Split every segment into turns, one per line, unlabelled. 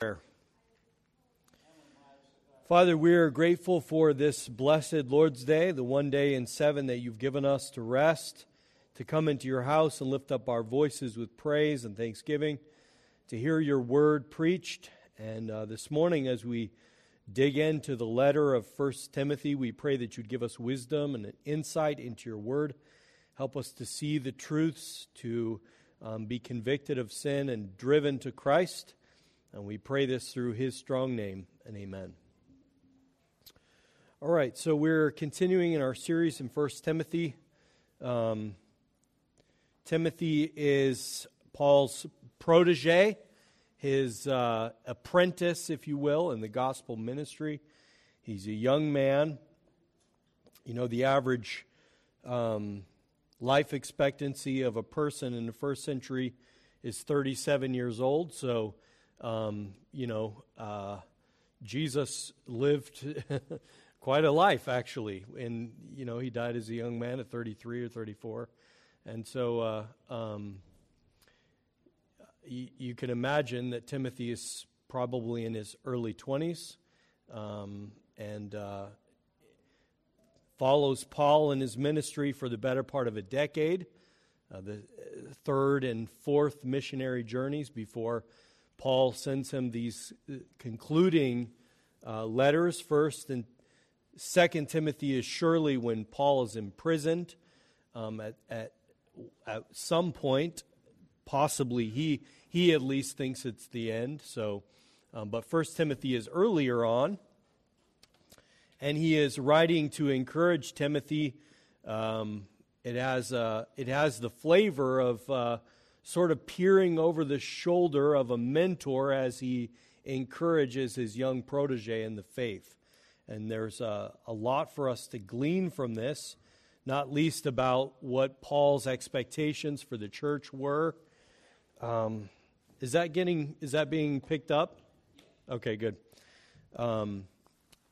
prayer. Father, we are grateful for this blessed Lord's Day, the one day in seven that you've given us to rest, to come into your house and lift up our voices with praise and thanksgiving, to hear your word preached. And uh, this morning, as we dig into the letter of First Timothy, we pray that you'd give us wisdom and insight into your word. Help us to see the truths, to um, be convicted of sin and driven to Christ. And we pray this through his strong name, and amen. All right, so we're continuing in our series in First Timothy. Um, Timothy is Paul's protege, his uh, apprentice, if you will, in the gospel ministry. He's a young man. You know, the average um, life expectancy of a person in the first century is 37 years old. So um, you know, uh, Jesus lived quite a life, actually. And, you know, he died as a young man at 33 or 34. And so uh, um, y- you can imagine that Timothy is probably in his early 20s um, and uh, follows Paul in his ministry for the better part of a decade, uh, the third and fourth missionary journeys before Paul sends him these uh, concluding uh, letters. First and Second Timothy is surely when Paul is imprisoned um, at, at, at some point. Possibly he he at least thinks it's the end. So, um, but First Timothy is earlier on, and he is writing to encourage Timothy. Um, it has uh, it has the flavor of uh, sort of peering over the shoulder of a mentor as he encourages his young protege in the faith. And there's a, a lot for us to glean from this, not least about what Paul's expectations for the church were. Um, is that getting is that being picked up? Okay, good. Um,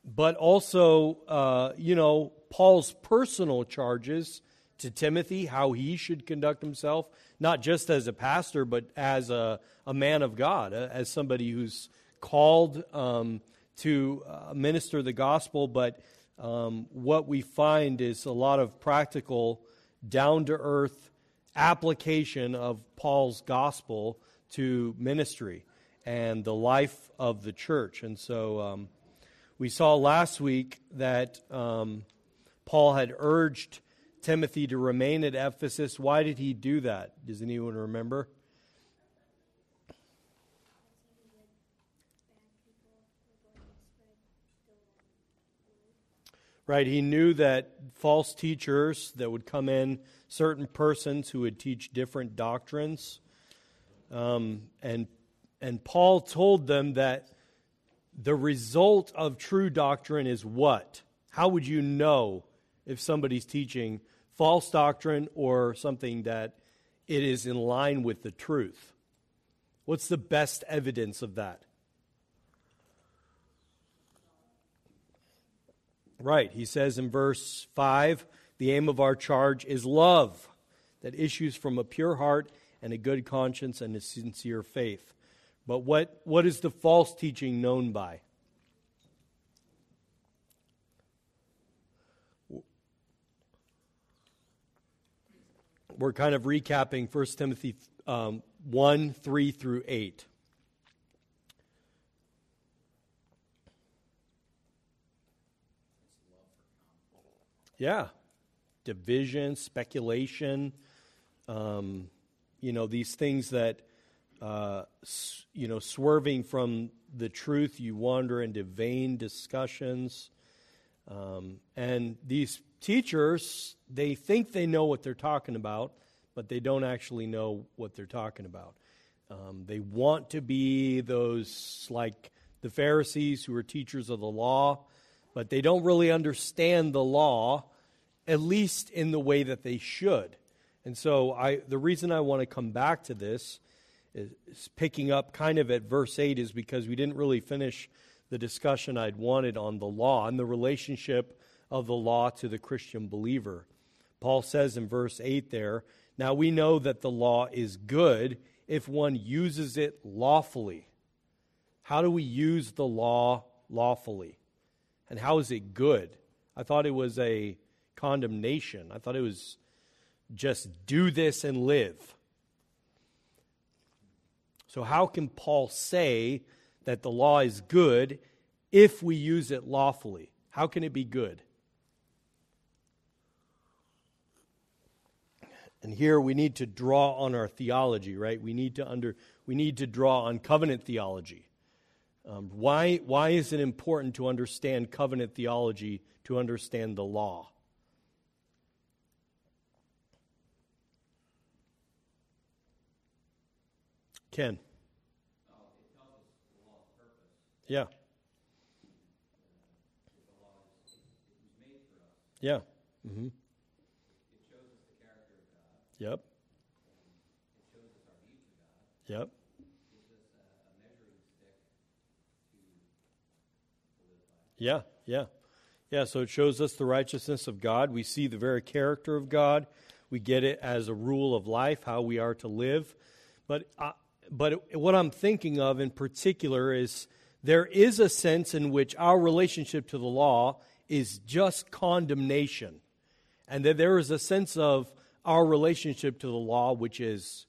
but also, uh, you know, Paul's personal charges to Timothy, how he should conduct himself, not just as a pastor, but as a, a man of God, uh, as somebody who's called um, to uh, minister the gospel. But um, what we find is a lot of practical, down to earth application of Paul's gospel to ministry and the life of the church. And so um, we saw last week that um, Paul had urged Timothy to remain at Ephesus. Why did he do that? Does anyone remember? Right, he knew that false teachers that would come in, certain persons who would teach different doctrines, um, and and Paul told them that the result of true doctrine is what? How would you know if somebody's teaching false doctrine or something that it is in line with the truth. What's the best evidence of that? Right, he says in verse 5 the aim of our charge is love that issues from a pure heart and a good conscience and a sincere faith. But what, what is the false teaching known by? We're kind of recapping 1 Timothy um, 1 3 through 8. Yeah. Division, speculation, um, you know, these things that, uh, you know, swerving from the truth, you wander into vain discussions. Um, and these teachers, they think they know what they're talking about, but they don't actually know what they're talking about. Um, they want to be those like the Pharisees who are teachers of the law, but they don't really understand the law, at least in the way that they should. And so, I, the reason I want to come back to this is, is picking up kind of at verse 8 is because we didn't really finish the discussion I'd wanted on the law and the relationship of the law to the Christian believer. Paul says in verse 8 there, Now we know that the law is good if one uses it lawfully. How do we use the law lawfully? And how is it good? I thought it was a condemnation. I thought it was just do this and live. So, how can Paul say that the law is good if we use it lawfully? How can it be good? And here we need to draw on our theology, right? We need to under we need to draw on covenant theology. Um, why, why is it important to understand covenant theology to understand the law? Ken. Yeah. Yeah. Mm-hmm. Yep. Yep. Yeah, yeah. Yeah, so it shows us the righteousness of God. We see the very character of God. We get it as a rule of life, how we are to live. But, uh, but what I'm thinking of in particular is there is a sense in which our relationship to the law is just condemnation. And that there is a sense of our relationship to the law which is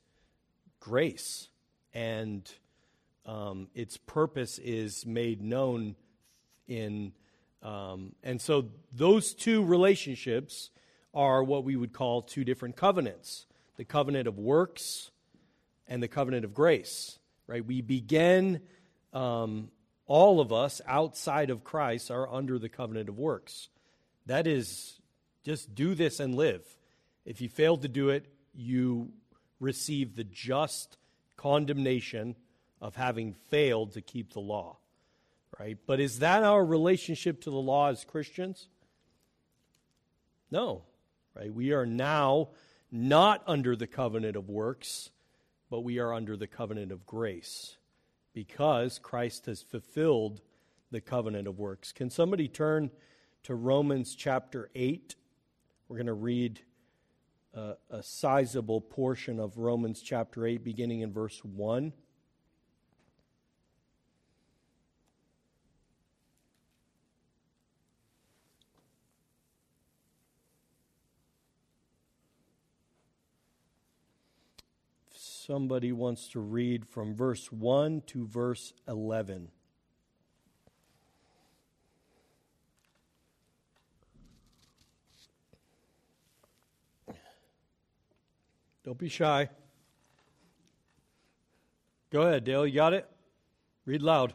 grace. And um, its purpose is made known in um, and so those two relationships are what we would call two different covenants the covenant of works and the covenant of grace right we begin um, all of us outside of christ are under the covenant of works that is just do this and live if you fail to do it you receive the just condemnation of having failed to keep the law right? But is that our relationship to the law as Christians? No, right? We are now not under the covenant of works, but we are under the covenant of grace because Christ has fulfilled the covenant of works. Can somebody turn to Romans chapter 8? We're going to read a, a sizable portion of Romans chapter 8, beginning in verse 1. Somebody wants to read from verse 1 to verse 11. Don't be shy. Go ahead, Dale. You got it? Read loud.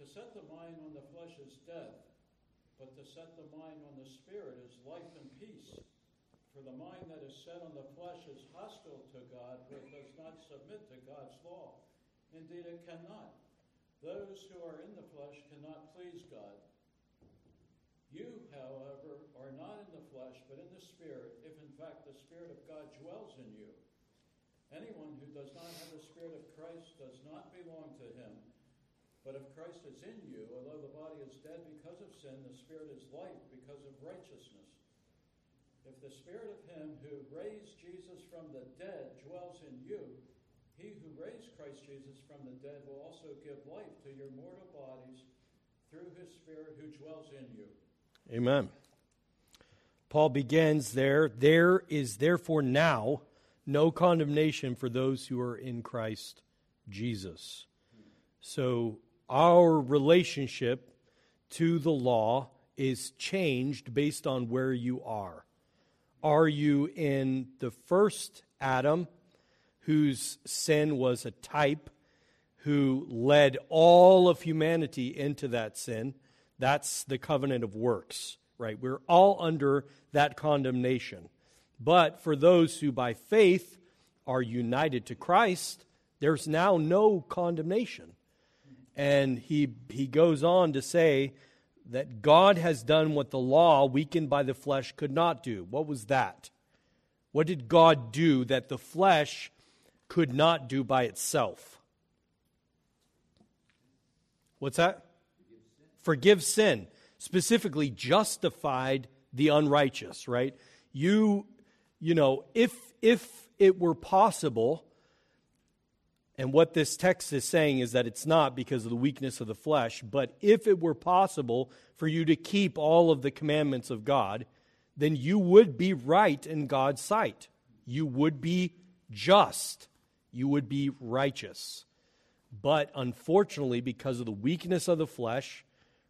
To set the mind on the flesh is death but to set the mind on the Spirit is life and peace. For the mind that is set on the flesh is hostile to God, for it does not submit to God's law. Indeed, it cannot. Those who are in the flesh cannot please God. You, however, are not in the flesh, but in the Spirit, if in fact the Spirit of God dwells in you. Anyone who does not have the Spirit of Christ does not belong to him. But if Christ is in you, although the body is dead because of sin, the spirit is life because of righteousness. If the spirit of him who raised Jesus from the dead dwells in you, he who raised Christ Jesus from the dead will also give life to your mortal bodies through his spirit who dwells in you.
Amen. Paul begins there. There is therefore now no condemnation for those who are in Christ Jesus. So our relationship to the law is changed based on where you are. Are you in the first Adam, whose sin was a type, who led all of humanity into that sin? That's the covenant of works, right? We're all under that condemnation. But for those who by faith are united to Christ, there's now no condemnation. And he, he goes on to say that God has done what the law, weakened by the flesh, could not do. What was that? What did God do that the flesh could not do by itself? What's that? Forgive sin. Specifically, justified the unrighteous, right? You, you know, if, if it were possible, and what this text is saying is that it's not because of the weakness of the flesh, but if it were possible for you to keep all of the commandments of God, then you would be right in God's sight. You would be just. You would be righteous. But unfortunately, because of the weakness of the flesh,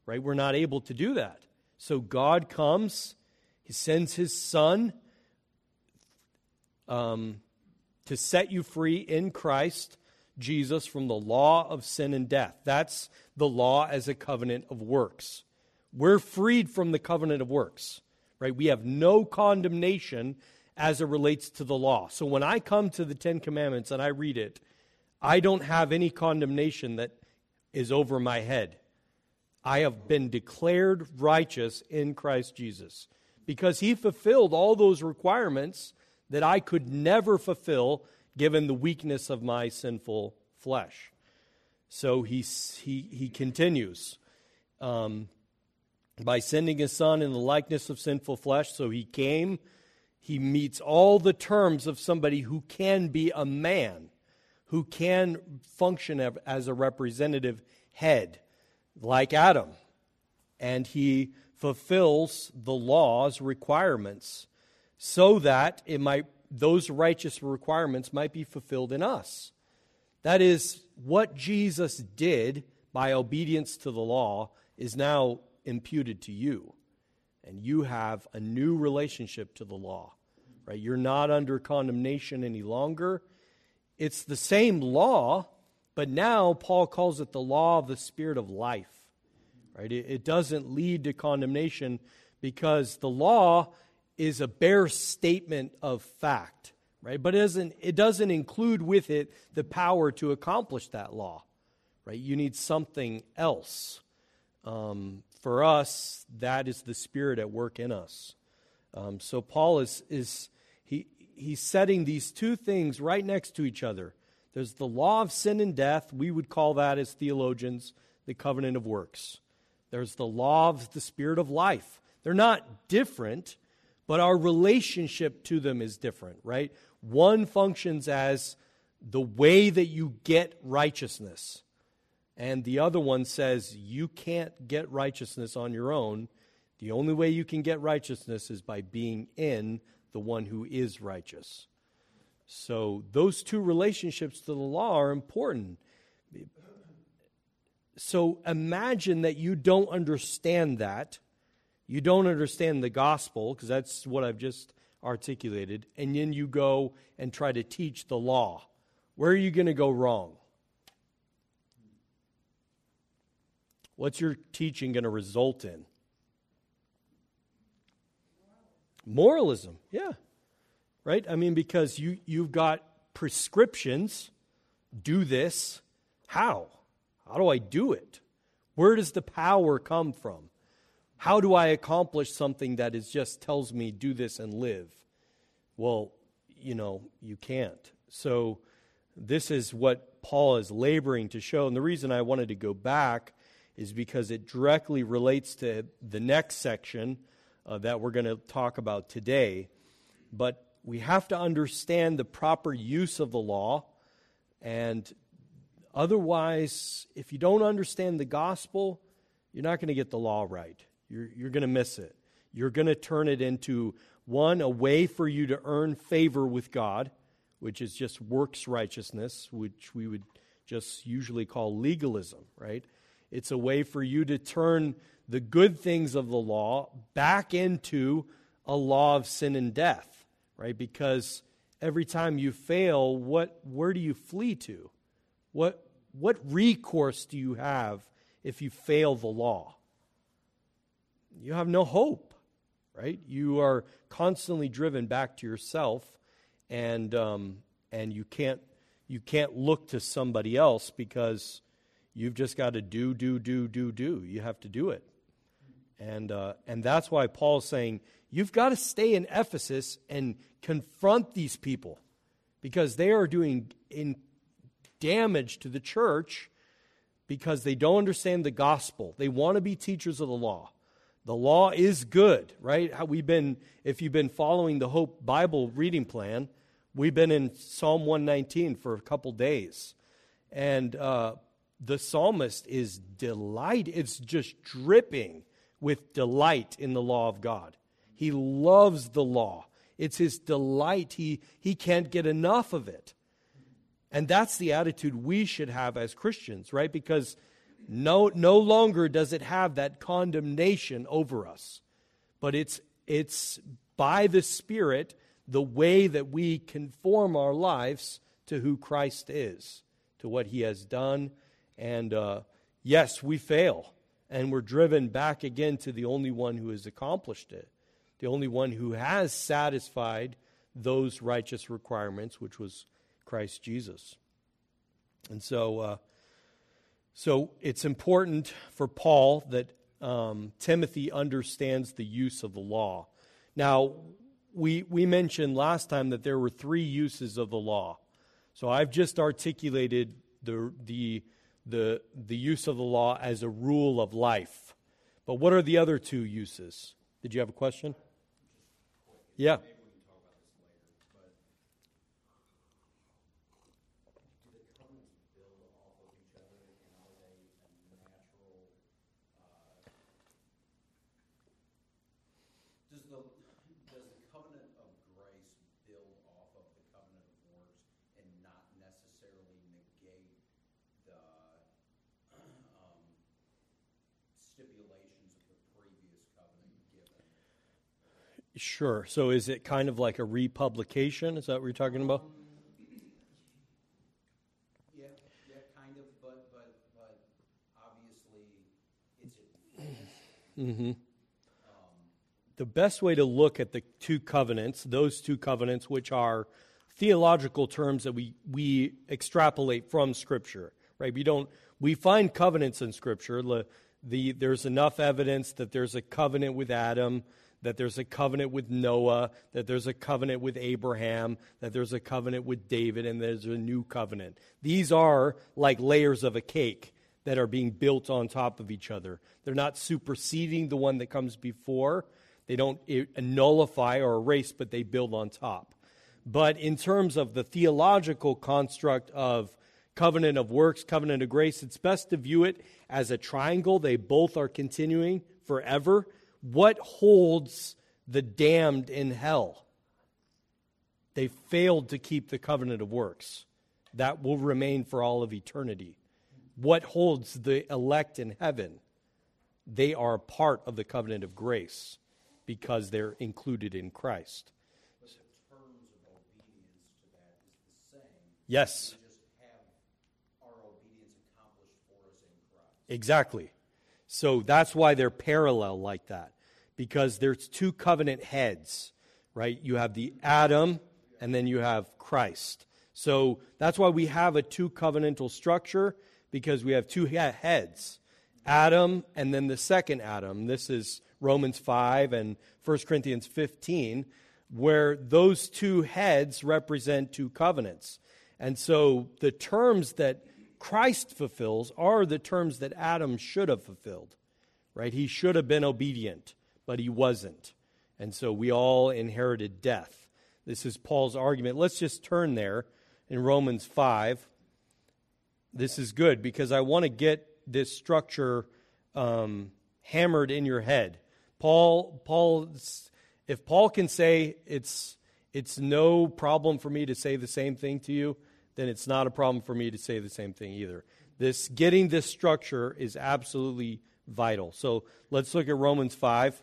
right, we're not able to do that. So God comes, He sends His Son um, to set you free in Christ Jesus from the law of sin and death. That's the law as a covenant of works. We're freed from the covenant of works, right? We have no condemnation as it relates to the law. So when I come to the Ten Commandments and I read it, I don't have any condemnation that is over my head. I have been declared righteous in Christ Jesus because he fulfilled all those requirements that I could never fulfill given the weakness of my sinful flesh. So he, he, he continues um, by sending his son in the likeness of sinful flesh. So he came, he meets all the terms of somebody who can be a man, who can function as a representative head, like Adam. And he fulfills the law's requirements so that it might those righteous requirements might be fulfilled in us. That is, what Jesus did by obedience to the law is now imputed to you. And you have a new relationship to the law. Right? You're not under condemnation any longer. It's the same law, but now Paul calls it the law of the spirit of life. Right? It, doesn't lead to condemnation because the law is a bare statement of fact, right? But it doesn't, it doesn't include with it the power to accomplish that law, right? You need something else. Um, for us, that is the Spirit at work in us. Um, so Paul is, is he, he's setting these two things right next to each other. There's the law of sin and death. We would call that, as theologians, the covenant of works. There's the law of the spirit of life. They're not different, but our relationship to them is different, right? One functions as the way that you get righteousness, and the other one says you can't get righteousness on your own. The only way you can get righteousness is by being in the one who is righteous. So, those two relationships to the law are important. So, imagine that you don't understand that you don't understand the gospel, because that's what I've just articulated, and then you go and try to teach the law. Where are you going to go wrong? What's your teaching going to result in? Moralism, yeah. Right? I mean, because you, you've got prescriptions do this. How? How do I do it? Where does the power come from? How do I accomplish something that is just tells me do this and live? Well, you know, you can't. So this is what Paul is laboring to show. And the reason I wanted to go back is because it directly relates to the next section uh, that we're going to talk about today. But we have to understand the proper use of the law. And otherwise, if you don't understand the gospel, you're not going to get the law right. You're, you're going to miss it. You're going to turn it into one, a way for you to earn favor with God, which is just works righteousness, which we would just usually call legalism, right? It's a way for you to turn the good things of the law back into a law of sin and death, right? Because every time you fail, what where do you flee to? What what recourse do you have if you fail the law? You have no hope, right? You are constantly driven back to yourself, and um, and you can't you can't look to somebody else because you've just got to do do do do do. You have to do it, and uh, and that's why Paul's saying you've got to stay in Ephesus and confront these people because they are doing in damage to the church because they don't understand the gospel. They want to be teachers of the law. The law is good, right? How we've been, if you've been following the Hope Bible reading plan, we've been in Psalm 119 for a couple days. And uh, the psalmist is delight, it's just dripping with delight in the law of God. He loves the law. It's his delight. He, he can't get enough of it. And that's the attitude we should have as Christians, right? Because no, no longer does it have that condemnation over us, but it's, it's by the Spirit the way that we conform our lives to who Christ is, to what he has done. And uh, yes, we fail, and we're driven back again to the only one who has accomplished it, the only one who has satisfied those righteous requirements, which was Christ Jesus. And so, uh, so it's important for Paul that um, Timothy understands the use of the law. Now, we, we mentioned last time that there were three uses of the law. So I've just articulated the, the, the, the use of the law as a rule of life. But what are the other two uses? Did you have a question? Yeah. Sure. So is it kind of like a republication? Is that what you're talking about? Um,
yeah, yeah, kind of, but but but obviously
it's. mm-hmm. Um, the best way to look at the two covenants, those two covenants, which are theological terms that we we extrapolate from Scripture, right? We don't we find covenants in Scripture. The, the there's enough evidence that there's a covenant with Adam that there's a covenant with Noah, that there's a covenant with Abraham, that there's a covenant with David, and there's a new covenant. These are like layers of a cake that are being built on top of each other. They're not superseding the one that comes before, they don't nullify or erase, but they build on top. But in terms of the theological construct of covenant of works, covenant of grace, it's best to view it as a triangle. They both are continuing forever what holds the damned in hell? They failed to keep the covenant of works. That will remain for all of eternity. What holds the elect in heaven? They are part of the covenant of grace because they're included in Christ. Yes. Exactly. So that's why they're parallel like that, because there's two covenant heads, right? You have the Adam, and then you have Christ. So that's why we have a two covenantal structure, because we have two heads Adam, and then the second Adam. This is Romans 5 and 1 Corinthians 15, where those two heads represent two covenants. And so the terms that Christ fulfills are the terms that Adam should have fulfilled, right? He should have been obedient, but he wasn't. And so we all inherited death. This is Paul's argument. Let's just turn there in Romans 5. This is good because I want to get this structure um, hammered in your head. Paul, Paul, if Paul can say it's, it's no problem for me to say the same thing to you, then it's not a problem for me to say the same thing either. This getting this structure is absolutely vital. So let's look at Romans 5,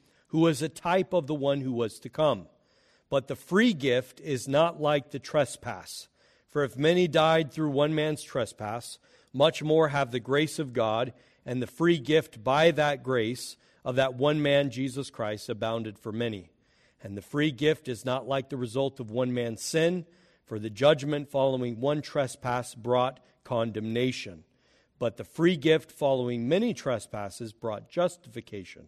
who was a type of the one who was to come. But the free gift is not like the trespass. For if many died through one man's trespass, much more have the grace of God and the free gift by that grace of that one man, Jesus Christ, abounded for many. And the free gift is not like the result of one man's sin, for the judgment following one trespass brought condemnation. But the free gift following many trespasses brought justification.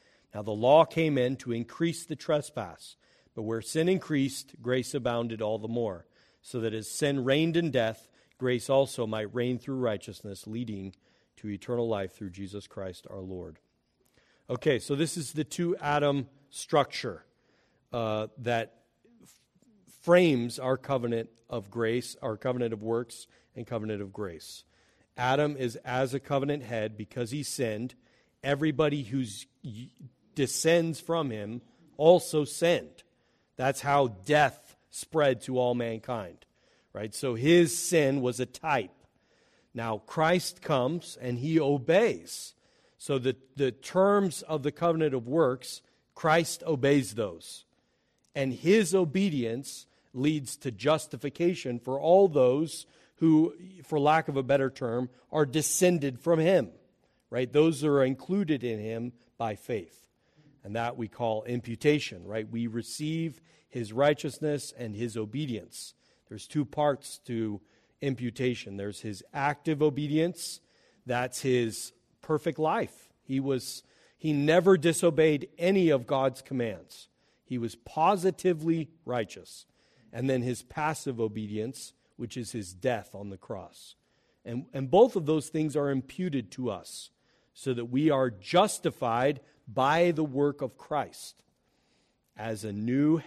Now the law came in to increase the trespass, but where sin increased, grace abounded all the more, so that as sin reigned in death, grace also might reign through righteousness, leading to eternal life through Jesus Christ our Lord. Okay, so this is the two Adam structure uh, that f- frames our covenant of grace, our covenant of works, and covenant of grace. Adam is as a covenant head because he sinned. Everybody who descends from him also sinned. That's how death spread to all mankind right? So his sin was a type. Now Christ comes and he obeys. So the, the terms of the covenant of works, Christ obeys those. And his obedience leads to justification for all those who, for lack of a better term, are descended from him, right? Those that are included in him by faith. And that we call imputation, right? We receive his righteousness and his obedience. There's two parts to imputation there's his active obedience, that's his perfect life. He was he never disobeyed any of God's commands. He was positively righteous. And then his passive obedience, which is his death on the cross. And, and both of those things are imputed to us so that we are justified by the work of Christ as a new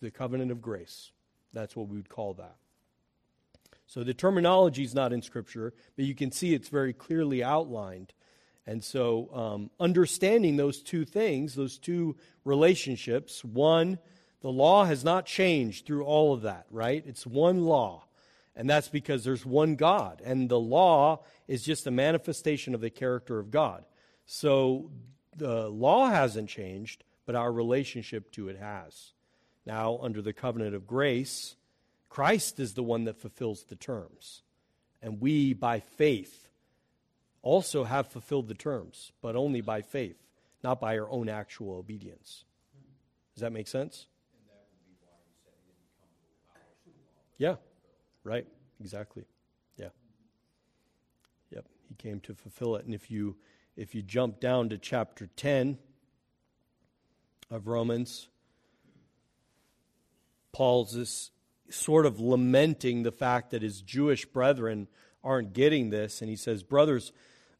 the covenant of grace. That's what we would call that. So the terminology is not in Scripture, but you can see it's very clearly outlined. And so um, understanding those two things, those two relationships, one, the law has not changed through all of that, right? It's one law. And that's because there's one God. And the law is just a manifestation of the character of God. So the law hasn't changed, but our relationship to it has. Now, under the covenant of grace, Christ is the one that fulfills the terms. And we, by faith, also have fulfilled the terms, but only by faith, not by our own actual obedience. Does that make sense? Yeah, right, exactly. Yeah. Yep, he came to fulfill it. And if you if you jump down to chapter 10 of Romans, Paul's this sort of lamenting the fact that his Jewish brethren aren't getting this. And he says, Brothers,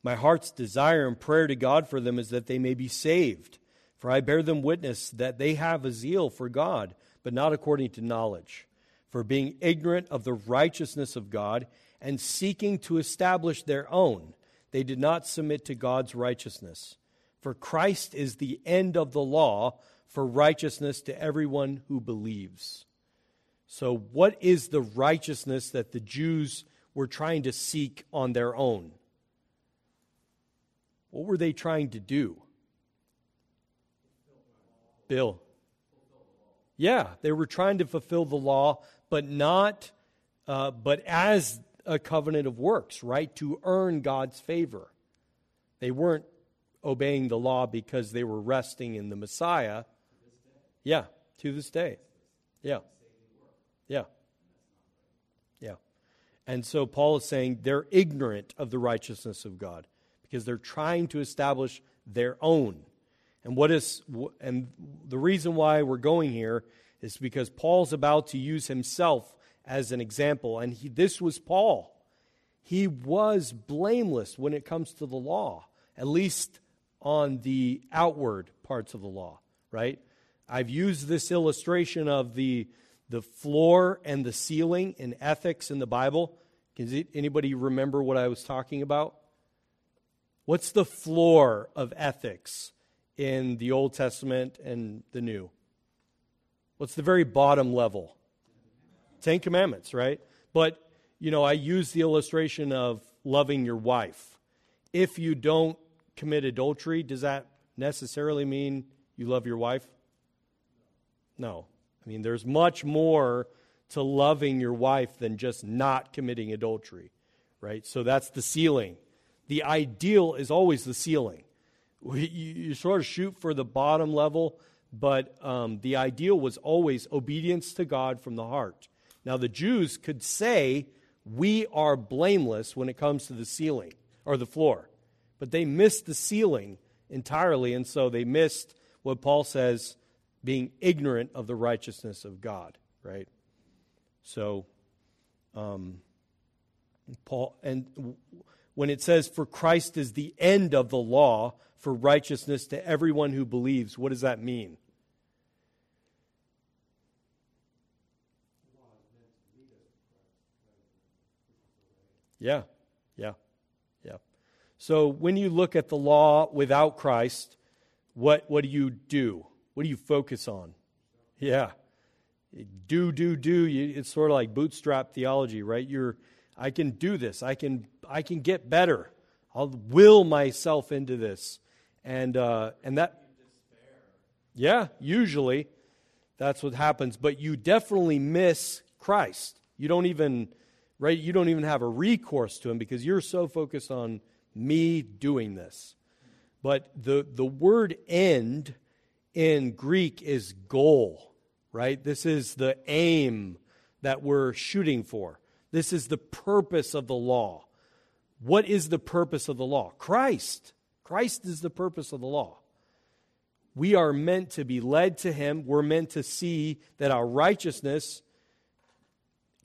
my heart's desire and prayer to God for them is that they may be saved. For I bear them witness that they have a zeal for God, but not according to knowledge. For being ignorant of the righteousness of God and seeking to establish their own, they did not submit to God's righteousness. For Christ is the end of the law for righteousness to everyone who believes. So, what is the righteousness that the Jews were trying to seek on their own? What were they trying to do? Bill. Yeah, they were trying to fulfill the law, but not, uh, but as a covenant of works, right? To earn God's favor. They weren't obeying the law because they were resting in the Messiah yeah, to this day. Yeah. Yeah. Yeah. And so Paul is saying they're ignorant of the righteousness of God because they're trying to establish their own. And what is and the reason why we're going here is because Paul's about to use himself as an example and he, this was Paul. He was blameless when it comes to the law, at least on the outward parts of the law, right? I've used this illustration of the the floor and the ceiling in ethics in the Bible. Can anybody remember what I was talking about? What's the floor of ethics in the Old Testament and the New? What's the very bottom level? Ten Commandments, right? But, you know, I use the illustration of loving your wife. If you don't commit adultery, does that necessarily mean you love your wife? No. I mean, there's much more to loving your wife than just not committing adultery, right? So that's the ceiling. The ideal is always the ceiling. You, sort of shoot for the bottom level, but um, the ideal was always obedience to God from the heart. Now, the Jews could say, We are blameless when it comes to the ceiling or the floor, but they missed the ceiling entirely, and so they missed what Paul says being ignorant of the righteousness of God, right? So, um, Paul, and when it says, For Christ is the end of the law for righteousness to everyone who believes, what does that mean? Yeah, yeah, yeah. So when you look at the law without Christ, what, what do you do? What do you focus on? Yeah. Do, do, do. It's sort of like bootstrap theology, right? You're, I can do this. I can, I can get better. I'll will myself into this. And, uh, and that, yeah, usually that's what happens. But you definitely miss Christ. You don't even, right? You don't even have a recourse to him because you're so focused on me doing this. But the, the word end in Greek is goal, right? This is the aim that we're shooting for. This is the purpose of the law. What is the purpose of the law? Christ. Christ is the purpose of the law. We are meant to be led to Him. We're meant to see that our righteousness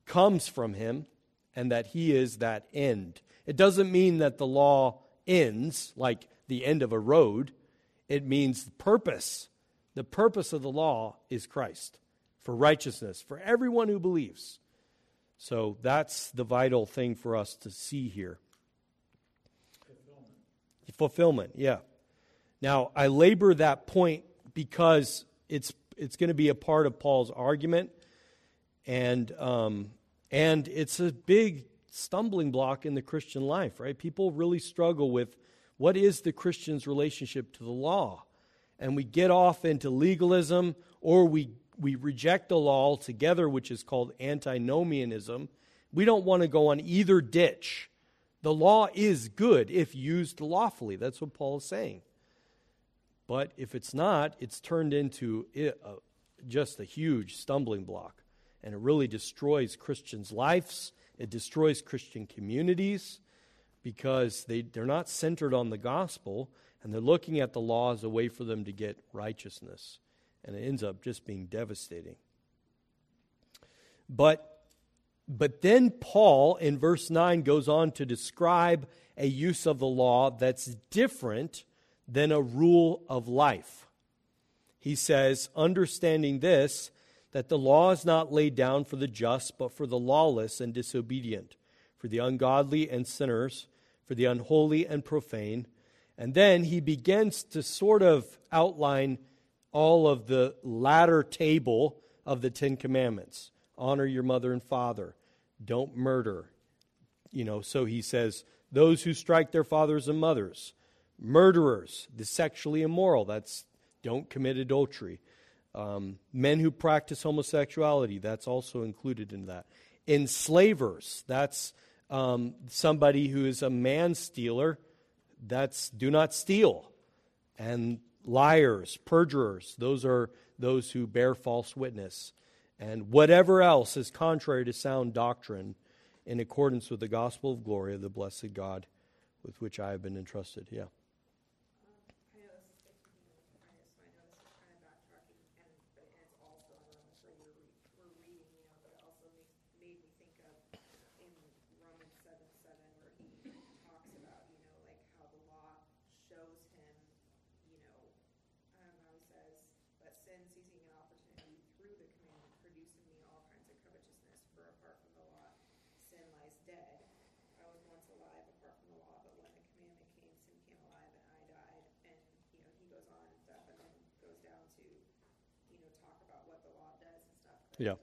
comes from Him and that He is that end. It doesn't mean that the law ends like the end of a road, it means the purpose. The purpose of the law is Christ for righteousness, for everyone who believes. So that's the vital thing for us to see here. Fulfillment. Fulfillment, yeah. Now, I labor that point because it's, it's going to be a part of Paul's argument, and, um, and it's a big stumbling block in the Christian life, right? People really struggle with what is the Christian's relationship to the law? and we get off into legalism or we, we reject the law altogether, which is called antinomianism. We don't want to go on either ditch. The law is good if used lawfully. That's what Paul is saying. But if it's not, it's turned into just a huge stumbling block. And it really destroys Christians' lives, it destroys Christian communities because they, they're not centered on the gospel and they're looking at the law as a way for them to get righteousness. And it ends up just being devastating. But, but then Paul, in verse 9, goes on to describe a use of the law that's different than a rule of life. He says, understanding this, that the law is not laid down for the just, but for the lawless and disobedient, for the ungodly and sinners, for the unholy and profane and then he begins to sort of outline all of the latter table of the Ten Commandments honor your mother and father, don't murder. You know, so he says, those who strike their fathers and mothers, murderers, the sexually immoral, that's don't commit adultery. Um, men who practice homosexuality, that's also included in that. Enslavers, that's um, somebody who is a man stealer that's do not steal. And liars, perjurers, those are those who bear false witness. And whatever else is contrary to sound doctrine in accordance with the gospel of glory of the blessed God with which I have been entrusted. Yeah.
I For apart from the law, sin lies dead. I was once alive apart from the law, but when the commandment came, sin came alive and I died. And, you know, he goes on and stuff and then goes down to, you know, talk about what the law does and stuff. But
Yeah.
It just made me think of that particular kind of scripture where it, um, the law shows you.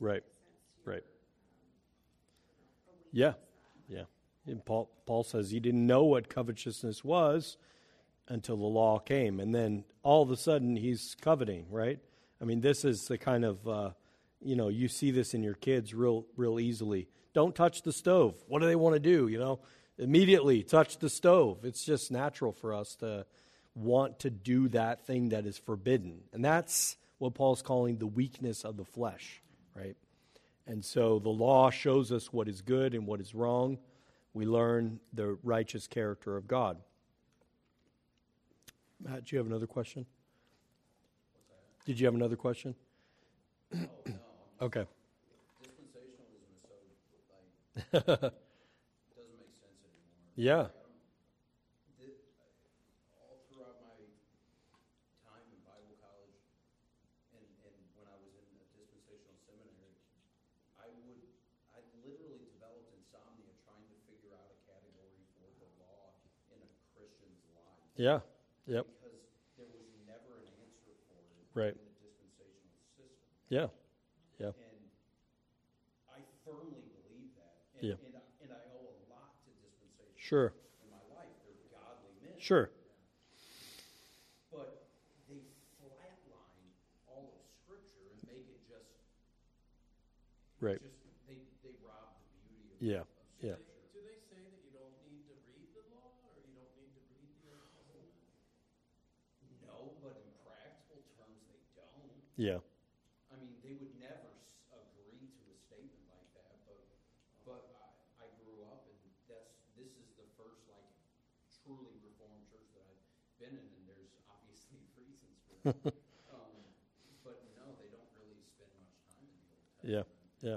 Right. Right.
um,
Yeah. Yeah. And Paul, Paul says he didn't know what covetousness was until the law came. And then all of a sudden he's coveting, right? I mean, this is the kind of, uh, you know, you see this in your kids real, real easily. Don't touch the stove. What do they want to do? You know, immediately touch the stove. It's just natural for us to want to do that thing that is forbidden. And that's what Paul's calling the weakness of the flesh, right? And so the law shows us what is good and what is wrong. We learn the righteous character of God. Matt, do you have another question? Did you have another question?
Oh, no,
Okay.
dispensationalism is so, like, doesn't make sense anymore.
Yeah.
All throughout my time in Bible college and, and when I was in a dispensational seminary, I would, I literally developed insomnia trying to figure out a category for the law in a Christian's life.
Yeah. Yep.
Because there was never an answer for it
Right.
in the dispensational system.
Yeah. Yeah.
And I firmly believe that. And,
Yeah.
and, I, and I owe a lot to dispensation
Sure.
in my life. They're godly men.
Sure.
But they flatline all of Scripture and make it just.
Right.
Just they they rob the beauty of,
Yeah.
of
Yeah.
Do they say that you don't need to read the law, or you don't need to read the Old Testament?
No, but in practical terms, they don't.
Yeah.
I mean, they would never s- agree to a statement like that, but, but I, I grew up and that's, this is the first like truly reformed church that I've been in, and there's obviously reasons for that. Um, but no, they don't really spend much time in the Old
Yeah. Yeah.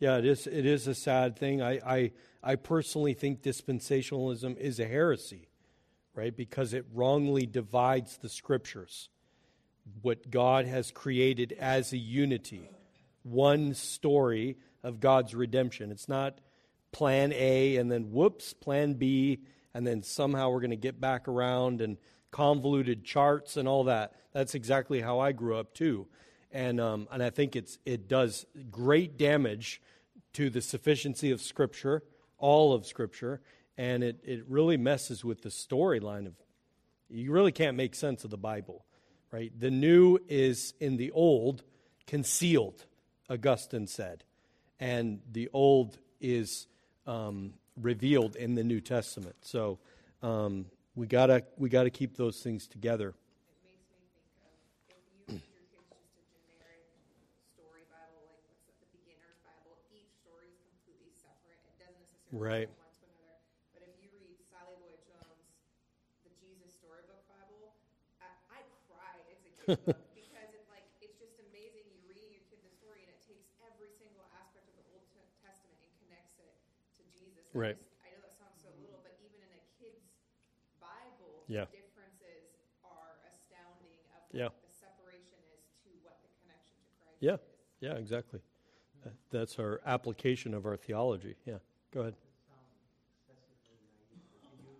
Yeah, it is it is a sad thing. I, I I personally think dispensationalism is a heresy, right? Because it wrongly divides the scriptures. What God has created as a unity. One story of God's redemption. It's not plan A and then whoops, plan B, and then somehow we're going to get back around and convoluted charts and all that. That's exactly how I grew up too. And, um, and I think it's, it does great damage to the sufficiency of Scripture, all of Scripture, and it, it really messes with the storyline of you really can't make sense of the Bible, right? The new is in the old concealed, Augustine said, and the old is um, revealed in the New Testament. So um, we gotta we gotta keep those things together.
It makes me think of if you read your kids just a generic story Bible, like what's the, the beginner's Bible, each story is completely separate. It doesn't necessarily
Right.
one to another. But if you read Sally Lloyd Jones, the Jesus Storybook Bible, I, I as a kid book because it like it's just amazing. Reading your kid the story and it takes every single aspect of the Old Testament and connects it to Jesus. And
Right.
I, just- I know that sounds so little, but even in a kid's Bible,
Yeah.
the differences are astounding of what
Yeah.
the separation is to what the connection to Christ
Yeah.
is.
Yeah, exactly. That- That's our application of our theology. Yeah, go ahead.
sound excessively naive, but can you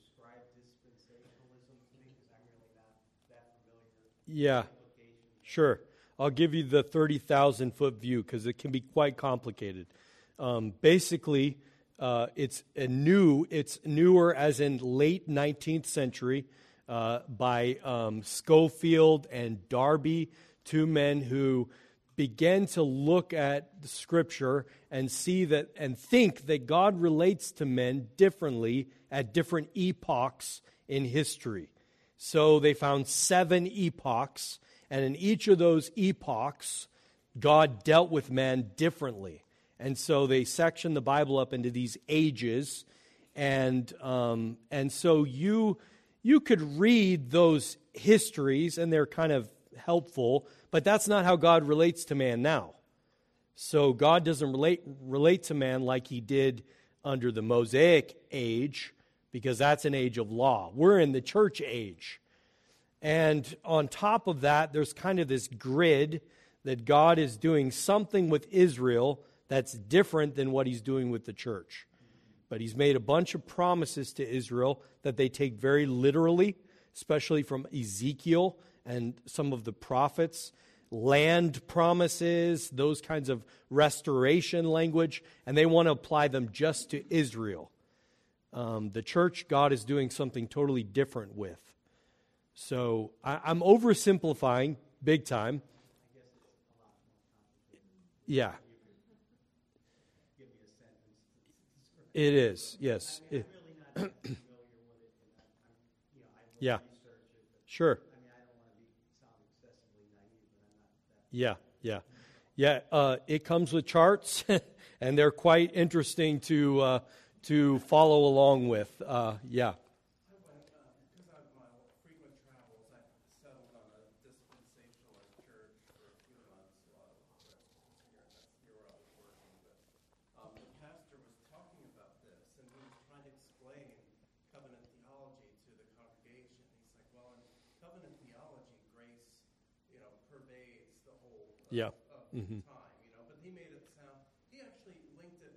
describe dispensationalism to me? Because I'm really not that familiar.
Yeah. Sure. I'll give you the 30,000 foot view because it can be quite complicated. Um, basically, uh, it's new, it's newer as in late 19th century uh, by um, Scofield and Darby, two men who began to look at the scripture and see that and think that God relates to men differently at different epochs in history. So they found seven epochs, and in each of those epochs, God dealt with man differently. And so they section the Bible up into these ages, and um, and so you you could read those histories, and they're kind of helpful, but that's not how God relates to man now. So God doesn't relate relate to man like he did under the Mosaic age because that's an age of law. We're in the church age. And on top of that, there's kind of this grid that God is doing something with Israel that's different than what he's doing with the church. But he's made a bunch of promises to Israel that they take very literally, especially from Ezekiel and some of the prophets. Land promises, those kinds of restoration language, and they want to apply them just to Israel. Um, the church, God is doing something totally different with. So I, I'm oversimplifying big time. Yeah. It is, yes. It- yeah. Sure. Yeah, yeah. Yeah, uh, it comes with charts, and they're quite interesting to, uh, to follow along with. Uh, yeah.
Because of my frequent travels, I settled on a dispensationalist church for a few months while I was here. That's here where I was working. But um, the pastor was talking about this, and he was trying to explain covenant theology to the congregation. He's like, well, in covenant theology, grace, you know, pervades the whole uh,
Yeah.
of
Mhm.
time, you know. But he made it sound. He actually linked it.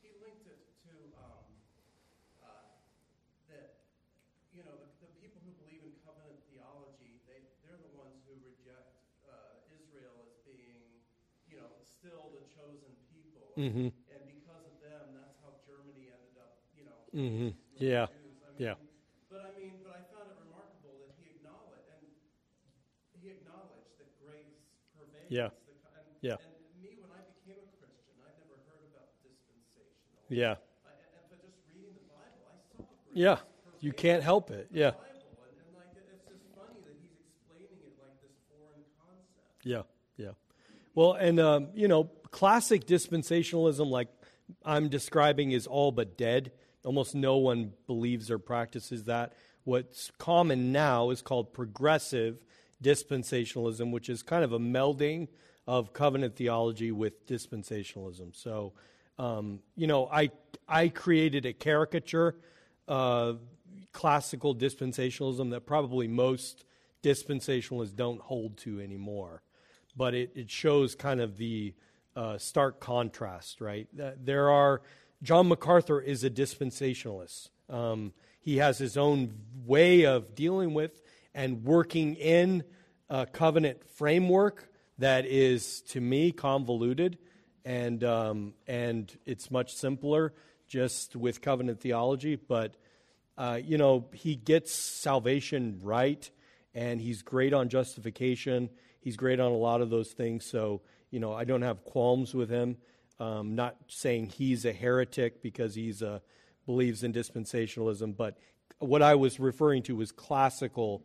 He linked it to um, uh, that you know, the, the people who believe in covenant theology, they, they're the ones who reject uh, Israel as being, you know, still the chosen people.
hmm
And because of them, that's how Germany ended up, you know,
hmm Yeah.
I mean,
Yeah.
But I mean, but I found it remarkable that he acknowledged, and he acknowledged that grace pervades
Yeah.
and,
Yeah.
and me, when I became a Christian, I'd never heard about dispensational.
Yeah.
I, and, but just reading the Bible, I saw
Yeah. You can't help it. Yeah.
Bible, and like it's just funny that he's explaining it like this foreign concept.
Yeah, yeah. Well, and um, you know, classic dispensationalism, like I'm describing, is all but dead. Almost no one believes or practices that. What's common now is called progressive dispensationalism, which is kind of a melding of covenant theology with dispensationalism. So, um, you know, I I created a caricature, uh, classical dispensationalism that probably most dispensationalists don't hold to anymore but it, it shows kind of the uh, stark contrast, right? There are, John MacArthur is a dispensationalist. Um, he has his own way of dealing with and working in a covenant framework that is, to me, convoluted, and um, and it's much simpler just with covenant theology. But uh, you know, he gets salvation right, and he's great on justification. He's great on a lot of those things. So, you know, I don't have qualms with him. Um, not saying he's a heretic because he's uh, believes in dispensationalism, but what I was referring to was classical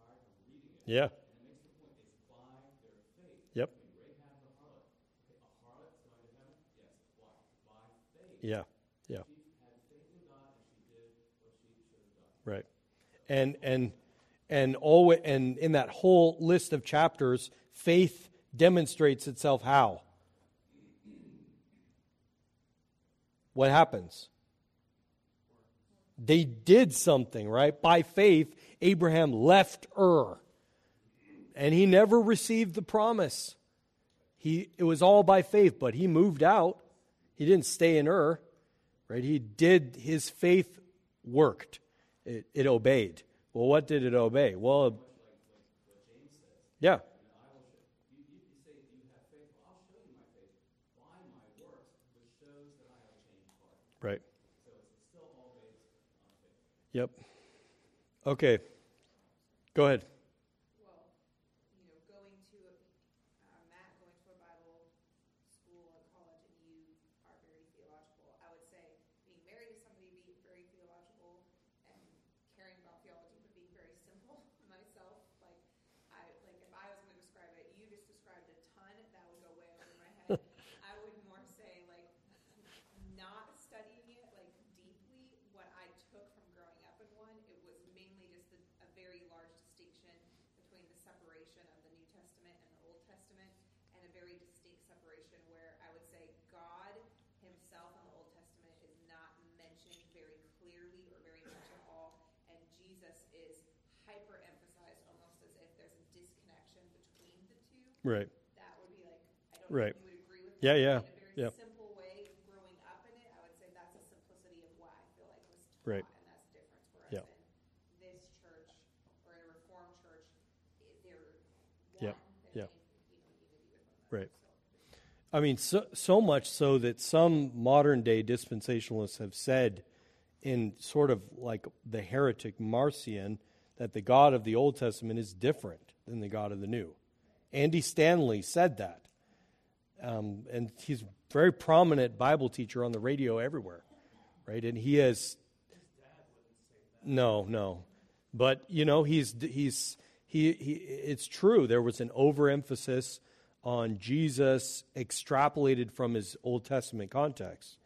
heaven? Yes. Why? By faith.
Yeah. Yeah.
She had faith in God and she did what she should have done.
Right. And and and always and in that whole list of chapters, faith demonstrates itself how? What happens? They did something, right? By faith, Abraham left Ur. And he never received the promise. He it was all by faith, but he moved out. He didn't stay in Ur right? He did, his faith worked, it, it obeyed. Well, what did it obey? Well, yeah,
You, Yep. Okay. Go you have faith. Well, I'll show you my faith by my works, which shows that I have a changed heart.
right.
So it's still all based on faith.
Yep. Okay. Go ahead.
well, you know, going to, a- uh, Matt, going to a Bible school and college, and you are very theological, I would say being married to somebody, being very theological and caring about theology, but being very simple myself, like, I, like, if I was gonna describe it, you just described a ton, that would go way over my head. I would more say, like, not studying it, like, deeply, what I took from growing up in one, it was mainly just a, a very large distinction between the separation of the New Testament and the Old Testament, and a very distinct separation where I would say God himself in the Old Testament is not mentioned very clearly or very much at all, and Jesus is hyper emphasized almost as if there's a disconnection between the two.
Right.
That would be like, I don't
Right.
know if you would agree with
Yeah,
that.
yeah,
very
yeah.
simple way, growing up in it, I would say that's a simplicity of what I feel like was taught,
Right.
and that's the difference.
Yeah.
Whereas in this church or in a Reformed church, i- they're
Yeah,
one.
yeah.
they, you know, unity with one another.
Right.
So,
I mean, so, so much so that some modern day dispensationalists have said, in sort of like the heretic Marcion, that the God of the Old Testament is different than the God of the New. Andy Stanley said that. Um, and he's a very prominent Bible teacher on the radio everywhere, right? And he has. No, no. But, you know, he's, he's, he, he, it's true. There was an overemphasis on Jesus extrapolated from his Old Testament context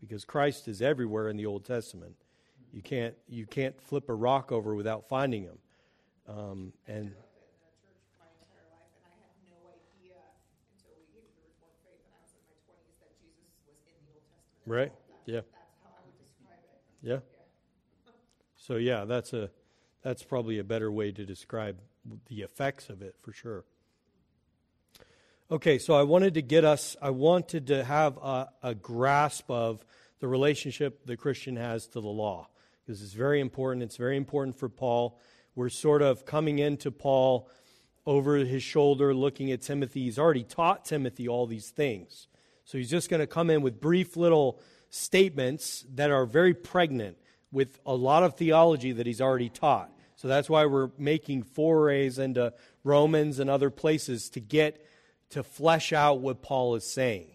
because Christ is everywhere in the Old Testament. You can't, you can't flip a rock over without finding him. Um, and
I grew up in the church my entire life, and I had no idea until we came to the Reformed faith when I was in my twenties that Jesus was in the Old Testament.
Right. Yeah. Yeah. So yeah, that's a that's probably a better way to describe the effects of it for sure. Okay, so I wanted to get us I wanted to have a, a grasp of the relationship the Christian has to the law because it's very important. It's very important for Paul. We're sort of coming into Paul over his shoulder looking at Timothy. He's already taught Timothy all these things. So he's just going to come in with brief little statements that are very pregnant with a lot of theology that he's already taught. So that's why we're making forays into Romans and other places to get to flesh out what Paul is saying.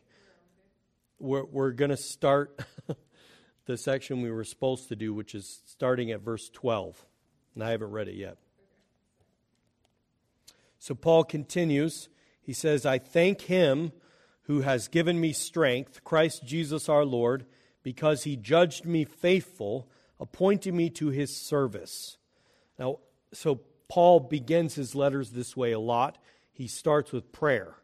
We're, we're going to start the section we were supposed to do, which is starting at verse 12. And I haven't read it yet. So Paul continues. He says, I thank him who has given me strength, Christ Jesus our Lord, because he judged me faithful, appointing me to his service. Now, so Paul begins his letters this way a lot. He starts with prayer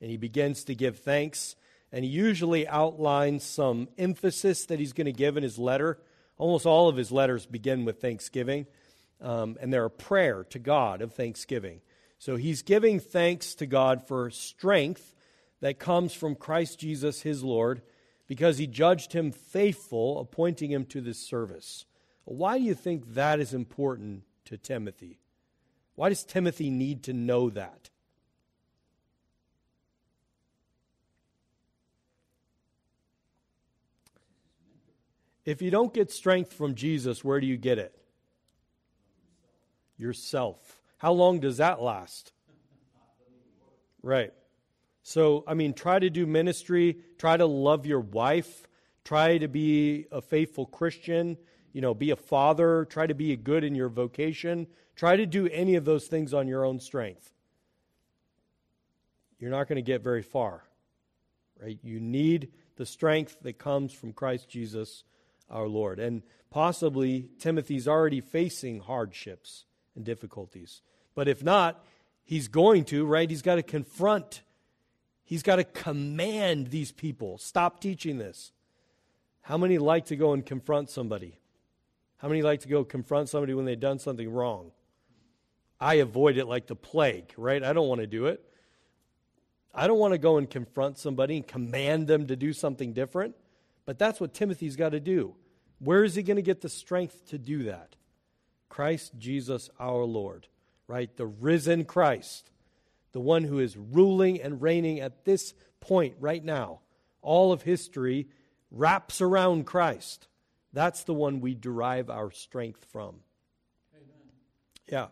and he begins to give thanks. And he usually outlines some emphasis that he's going to give in his letter. Almost all of his letters begin with thanksgiving, um, and they're a prayer to God of thanksgiving. So he's giving thanks to God for strength that comes from Christ Jesus, his Lord, because he judged him faithful, appointing him to this service. Why do you think that is important to Timothy? Why does Timothy need to know that? If you don't get strength from Jesus, where do you get it? Yourself. How long does that last? Right. So, I mean, try to do ministry, try to love your wife, try to be a faithful Christian, you know, be a father, try to be good in your vocation, try to do any of those things on your own strength. You're not going to get very far. Right? You need the strength that comes from Christ Jesus our Lord. And possibly Timothy's already facing hardships and difficulties. But if not, he's going to, right? He's got to confront, he's got to command these people stop teaching this. How many like to go and confront somebody? How many like to go confront somebody when they've done something wrong? I avoid it like the plague, right? I don't want to do it. I don't want to go and confront somebody and command them to do something different. But that's what Timothy's got to do. Where is he going to get the strength to do that? Christ Jesus our Lord, right? The risen Christ, the one who is ruling and reigning at this point right now. All of history wraps around Christ. That's the one we derive our strength from. Yeah.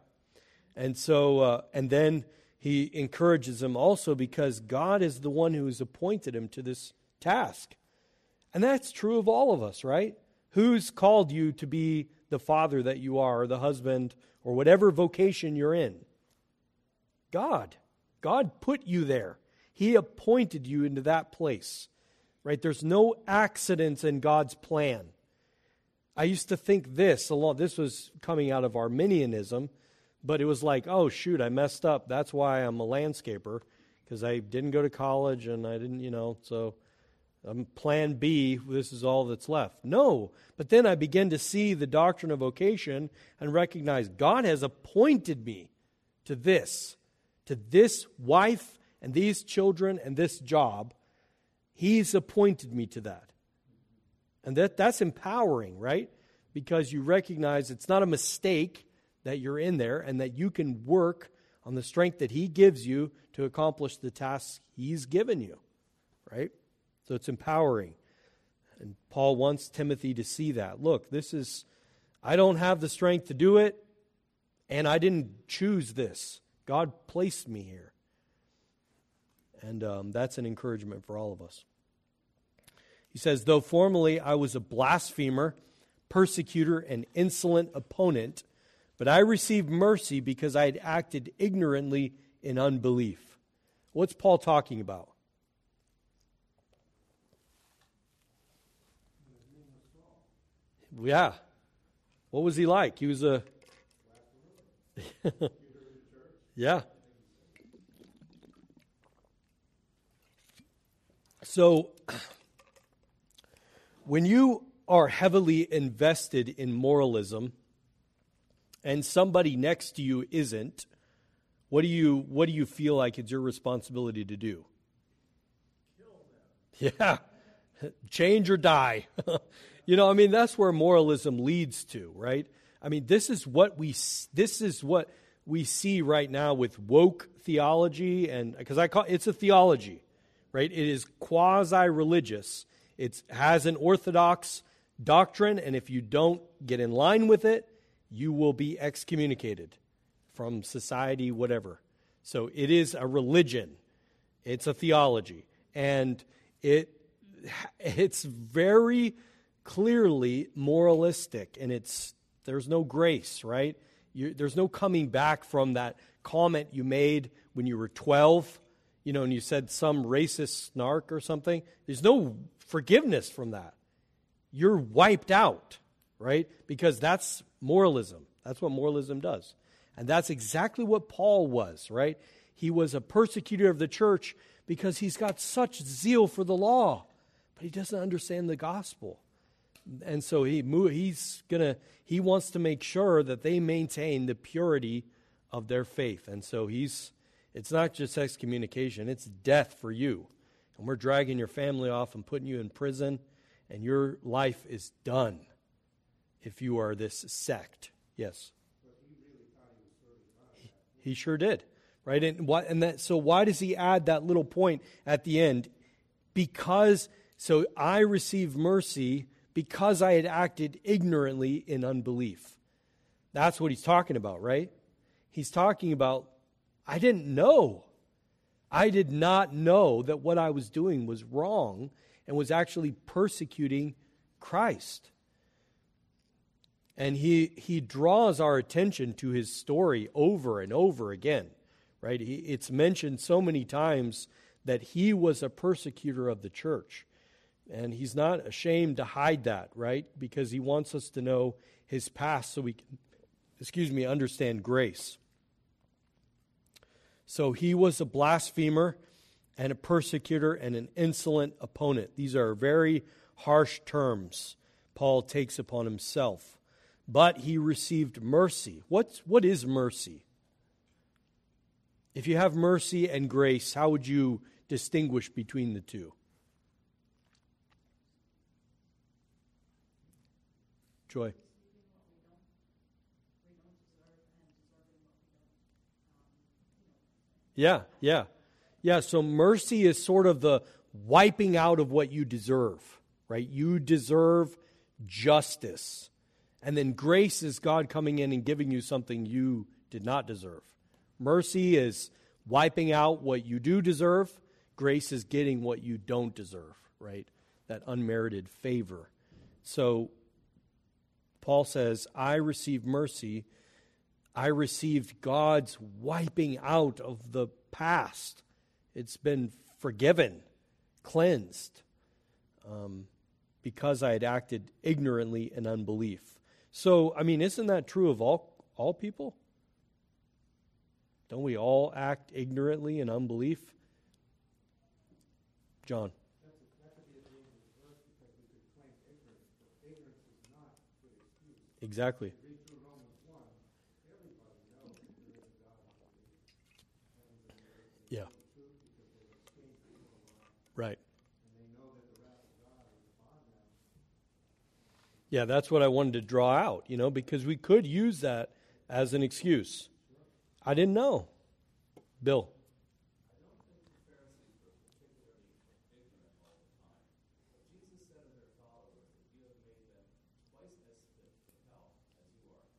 And so, uh, and then he encourages him also because God is the one who has appointed him to this task. And that's true of all of us, right? Who's called you to be the father that you are, or the husband, or whatever vocation you're in? God. God put you there. He appointed you into that place, right? There's no accidents in God's plan. I used to think this a lot. This was coming out of Arminianism, but it was like, oh shoot, I messed up. That's why I'm a landscaper because I didn't go to college and I didn't, you know, so I'm plan B, this is all that's left. No. But then I began to see the doctrine of vocation and recognize God has appointed me to this, to this wife and these children and this job. He's appointed me to that. And that, that's empowering, right? Because you recognize it's not a mistake that you're in there and that you can work on the strength that He gives you to accomplish the tasks He's given you, right? So it's empowering. And Paul wants Timothy to see that. Look, this is, I don't have the strength to do it, and I didn't choose this. God placed me here. And um, that's an encouragement for all of us. He says, Though formerly I was a blasphemer, persecutor, and insolent opponent, but I received mercy because I had acted ignorantly in unbelief. What's Paul talking about? Yeah. What was he like? He was a. yeah. So, when you are heavily invested in moralism and somebody next to you isn't, what do you, what do you feel like it's your responsibility to do? Yeah. Change or die. You know, I mean, that's where moralism leads to, right? I mean, this is what we this is what we see right now with woke theology, and because I call it's a theology, right? It is quasi religious. It has an orthodox doctrine, and if you don't get in line with it, you will be excommunicated from society, whatever. So it is a religion. It's a theology, and it it's very clearly moralistic and it's there's no grace, right? You, there's no coming back from that comment you made when you were 12, you know, and you said some racist snark or something. There's no forgiveness from that. You're wiped out, right? Because that's moralism. That's what moralism does. And that's exactly what Paul was, right? He was a persecutor of the church because he's got such zeal for the law, but he doesn't understand the gospel and so he he's gonna he wants to make sure that they maintain the purity of their faith. And so he's it's not just excommunication it's death for you. And we're dragging your family off and putting you in prison and your life is done if you are this sect. Yes? He, he sure did. Right? And what and that so why does he add that little point at the end? Because so i receive mercy because I had acted ignorantly in unbelief. That's what he's talking about, right? He's talking about, I didn't know. I did not know that what I was doing was wrong and was actually persecuting Christ. And he, he draws our attention to his story over and over again, right? He, it's mentioned so many times that he was a persecutor of the church. And he's not ashamed to hide that, right? Because he wants us to know his past so we can, excuse me, understand grace. So he was a blasphemer and a persecutor and an insolent opponent. These are very harsh terms Paul takes upon himself. But he received mercy. What's, what is mercy? If you have mercy and grace, how would you distinguish between the two? Joy. Yeah, yeah. Yeah, so mercy is sort of the wiping out of what you deserve, right? You deserve justice. And then grace is God coming in and giving you something you did not deserve. Mercy is wiping out what you do deserve. Grace is getting what you don't deserve, right? That unmerited favor. So Paul says, I received mercy. I received God's wiping out of the past. It's been forgiven, cleansed, um, because I had acted ignorantly in unbelief. So, I mean, isn't that true of all, all people? Don't we all act ignorantly in unbelief? John. Exactly. Yeah. Right. Yeah, that's what I wanted to draw out, you know, because we could use that as an excuse. I didn't know. Bill.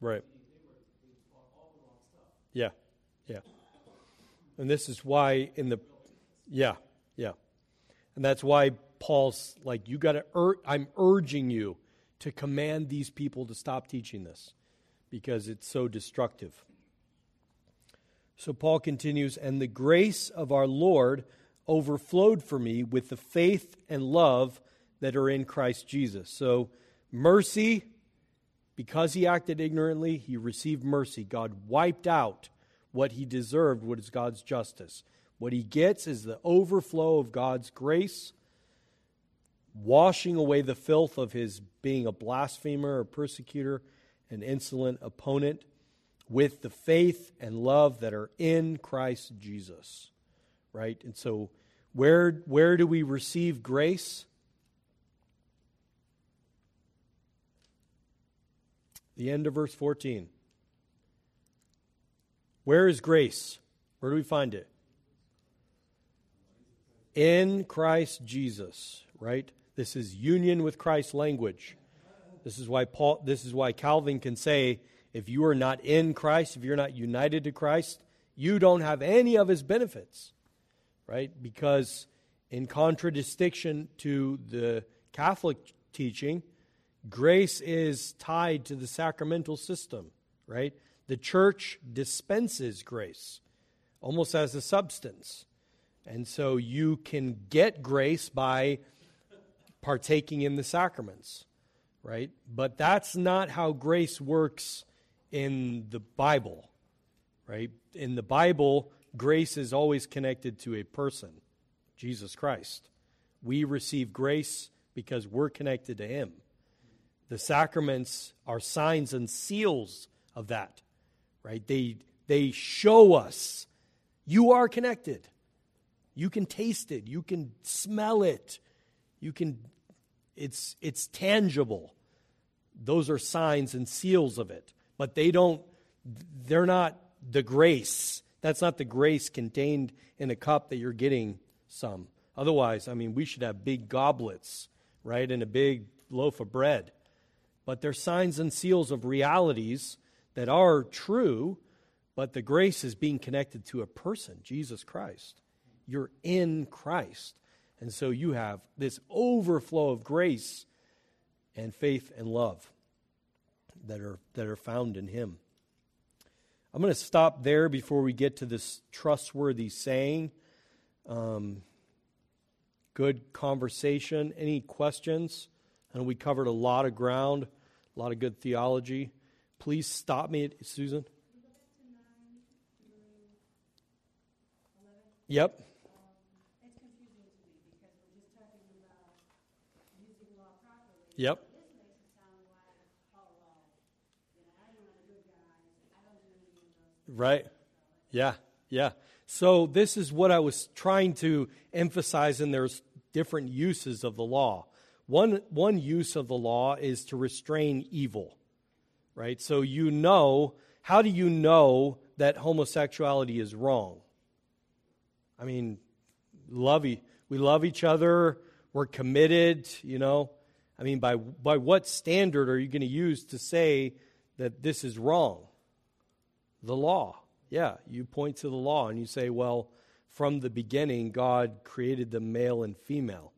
Right. Yeah, yeah. And this is why in the, yeah, yeah. And that's why Paul's like, you got to, ur- I'm urging you to command these people to stop teaching this because it's so destructive. So Paul continues, and the grace of our Lord overflowed for me with the faith and love that are in Christ Jesus. So mercy because he acted ignorantly, he received mercy. God wiped out what he deserved, what is God's justice. What he gets is the overflow of God's grace, washing away the filth of his being a blasphemer, a persecutor, an insolent opponent, with the faith and love that are in Christ Jesus. Right? And so, where, where do we receive grace? The end of verse 14. Where is grace? Where do we find it? In Christ Jesus, right? This is union with Christ language. This is why Paul this is why Calvin can say if you are not in Christ, if you're not united to Christ, you don't have any of his benefits. Right? Because in contradistinction to the Catholic teaching, Grace is tied to the sacramental system, right? The church dispenses grace almost as a substance. And so you can get grace by partaking in the sacraments, right? But that's not how grace works in the Bible, right? In the Bible, grace is always connected to a person, Jesus Christ. We receive grace because we're connected to him. The sacraments are signs and seals of that, right? They, they show us you are connected. You can taste it, you can smell it, you can, it's, it's tangible. Those are signs and seals of it, but they don't, they're not the grace. That's not the grace contained in a cup that you're getting some. Otherwise, I mean, we should have big goblets, right, and a big loaf of bread but they're signs and seals of realities that are true, but the grace is being connected to a person, Jesus Christ. You're in Christ. And so you have this overflow of grace and faith and love that are, that are found in Him. I'm going to stop there before we get to this trustworthy saying. Um, good conversation. Any questions? And we covered a lot of ground, a lot of good theology. Please stop me, Susan. Yep. Yep. Right. Yeah. Yeah. So this is what I was trying to emphasize, and there's different uses of the law. One, one use of the law is to restrain evil, right? So you know, how do you know that homosexuality is wrong? I mean, love we love each other, we're committed, you know. I mean, by, by what standard are you going to use to say that this is wrong? The law. Yeah, you point to the law and you say, well, from the beginning, God created the male and female.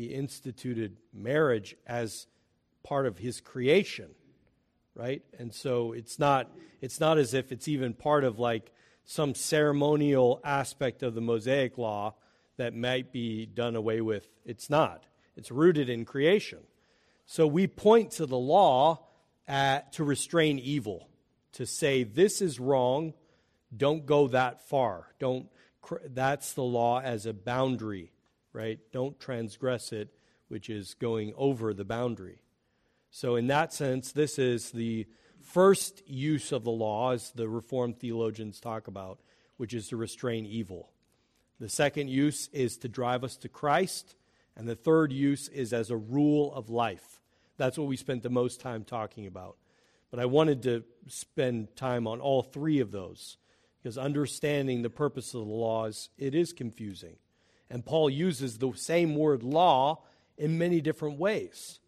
He instituted marriage as part of his creation, right? And so it's not, it's not as if it's even part of like some ceremonial aspect of the Mosaic law that might be done away with. It's not. It's rooted in creation. So we point to the law at, to restrain evil, to say this is wrong, don't go that far. Don't that's the law as a boundary, right? Don't transgress it, which is going over the boundary. So in that sense, this is the first use of the law as the reformed theologians talk about, which is to restrain evil. The second use is to drive us to Christ, and the third use is as a rule of life. That's what we spent the most time talking about. But I wanted to spend time on all three of those because understanding the purpose of the laws, it is confusing. And Paul uses the same word law in many different ways.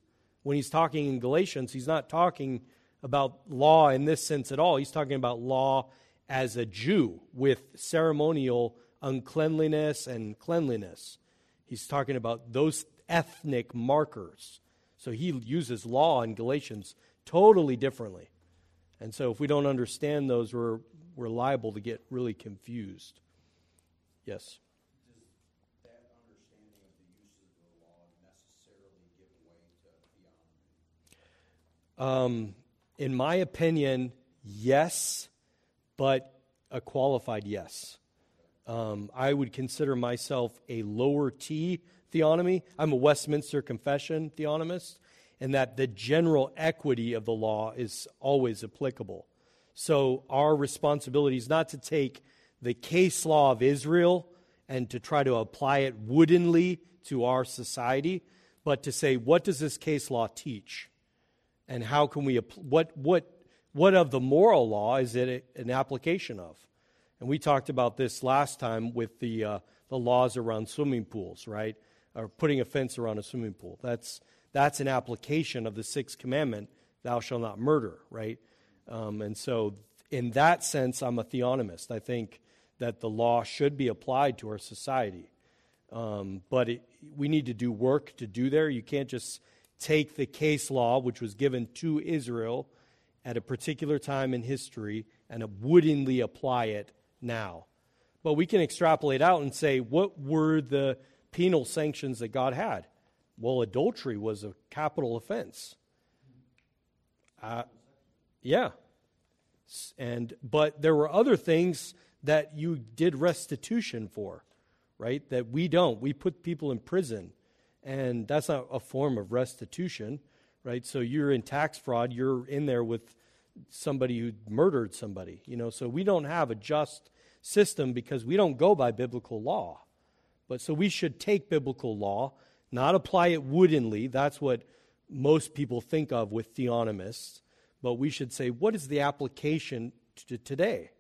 When he's talking in Galatians, he's not talking about law in this sense at all. He's talking about law as a Jew with ceremonial uncleanliness and cleanliness. He's talking about those ethnic markers. So he uses law in Galatians totally differently. And so if we don't understand those, we're we're liable to get really confused. Yes?
Does that understanding of the uses of the law necessarily give way to theonomy?
Um, in my opinion, yes, but a qualified yes. Um, I would consider myself a lower T theonomy. I'm a Westminster Confession theonomist, and that the general equity of the law is always applicable. So our responsibility is not to take the case law of Israel and to try to apply it woodenly to our society, but to say, what does this case law teach? And how can we, what, what, what of the moral law is it an application of? And we talked about this last time with the, uh, the laws around swimming pools, right? Or putting a fence around a swimming pool. That's, that's an application of the sixth commandment, thou shalt not murder, right? Um, and so, in that sense, I'm a theonomist. I think that the law should be applied to our society. Um, but it, we need to do work to do there. You can't just take the case law, which was given to Israel at a particular time in history, and woodenly apply it now. But we can extrapolate out and say, what were the penal sanctions that God had? Well, adultery was a capital offense. Uh, yeah. And but there were other things that you did restitution for, right? That we don't. We put people in prison, and that's not a form of restitution, right? So you're in tax fraud, you're in there with somebody who murdered somebody, you know. So we don't have a just system because we don't go by biblical law. But so we should take biblical law, not apply it woodenly. That's what most people think of with theonomists but we should say, what is the application to today?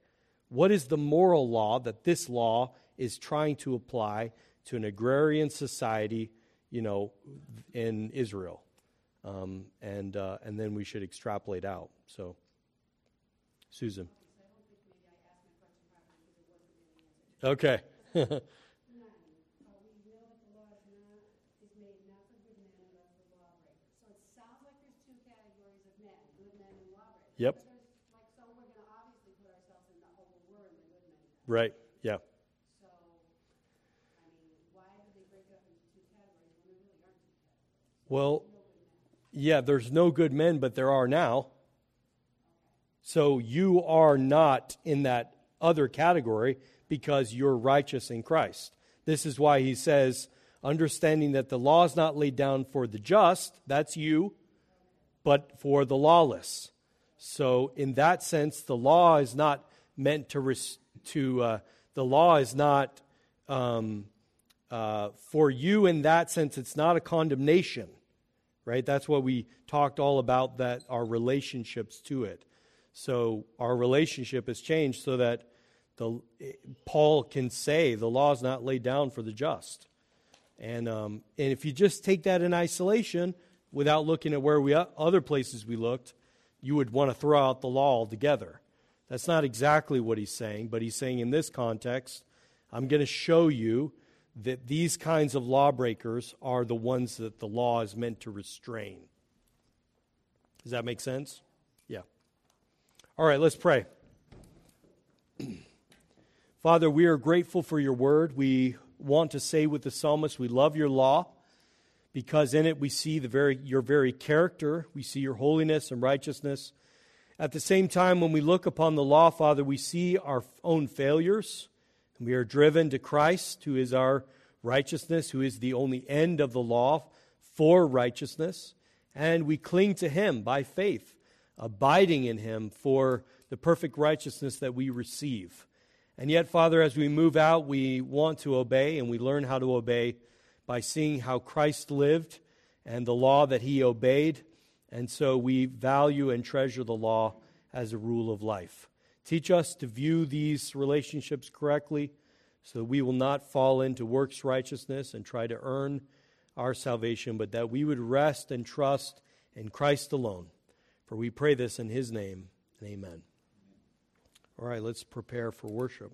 What is the moral law that this law is trying to apply to an agrarian society, you know, in Israel? Um, and, uh, and then we should extrapolate out. So, Susan. Okay. Yep.
Like, so we're going to obviously put ourselves in the, oh, we're in the good men.
Right. Yeah.
So, I mean, why do they break up into two categories when there really aren't two categories?
Well, yeah, there's no good men, but there are now. So you are not in that other category because you're righteous in Christ. This is why he says, understanding that the law is not laid down for the just, that's you, but for the lawless. So, in that sense, the law is not meant to, res- to uh, the law is not um, uh, for you in that sense, it's not a condemnation, right? That's what we talked all about, that our relationships to it. So, our relationship has changed so that the, Paul can say the law is not laid down for the just. And, um, and if you just take that in isolation, without looking at where we other places we looked, you would want to throw out the law altogether. That's not exactly what he's saying, but he's saying in this context, I'm going to show you that these kinds of lawbreakers are the ones that the law is meant to restrain. Does that make sense? Yeah. All right, let's pray. Father, we are grateful for your word. We want to say with the psalmist, we love your law because in it we see the very, your very character, we see your holiness and righteousness. At the same time, when we look upon the law, Father, we see our own failures, we are driven to Christ, who is our righteousness, who is the only end of the law for righteousness, and we cling to him by faith, abiding in him for the perfect righteousness that we receive. And yet, Father, as we move out, we want to obey, and we learn how to obey by seeing how Christ lived and the law that he obeyed. And so we value and treasure the law as a rule of life. Teach us to view these relationships correctly so that we will not fall into works righteousness and try to earn our salvation, but that we would rest and trust in Christ alone. For we pray this in his name, amen. All right, let's prepare for worship.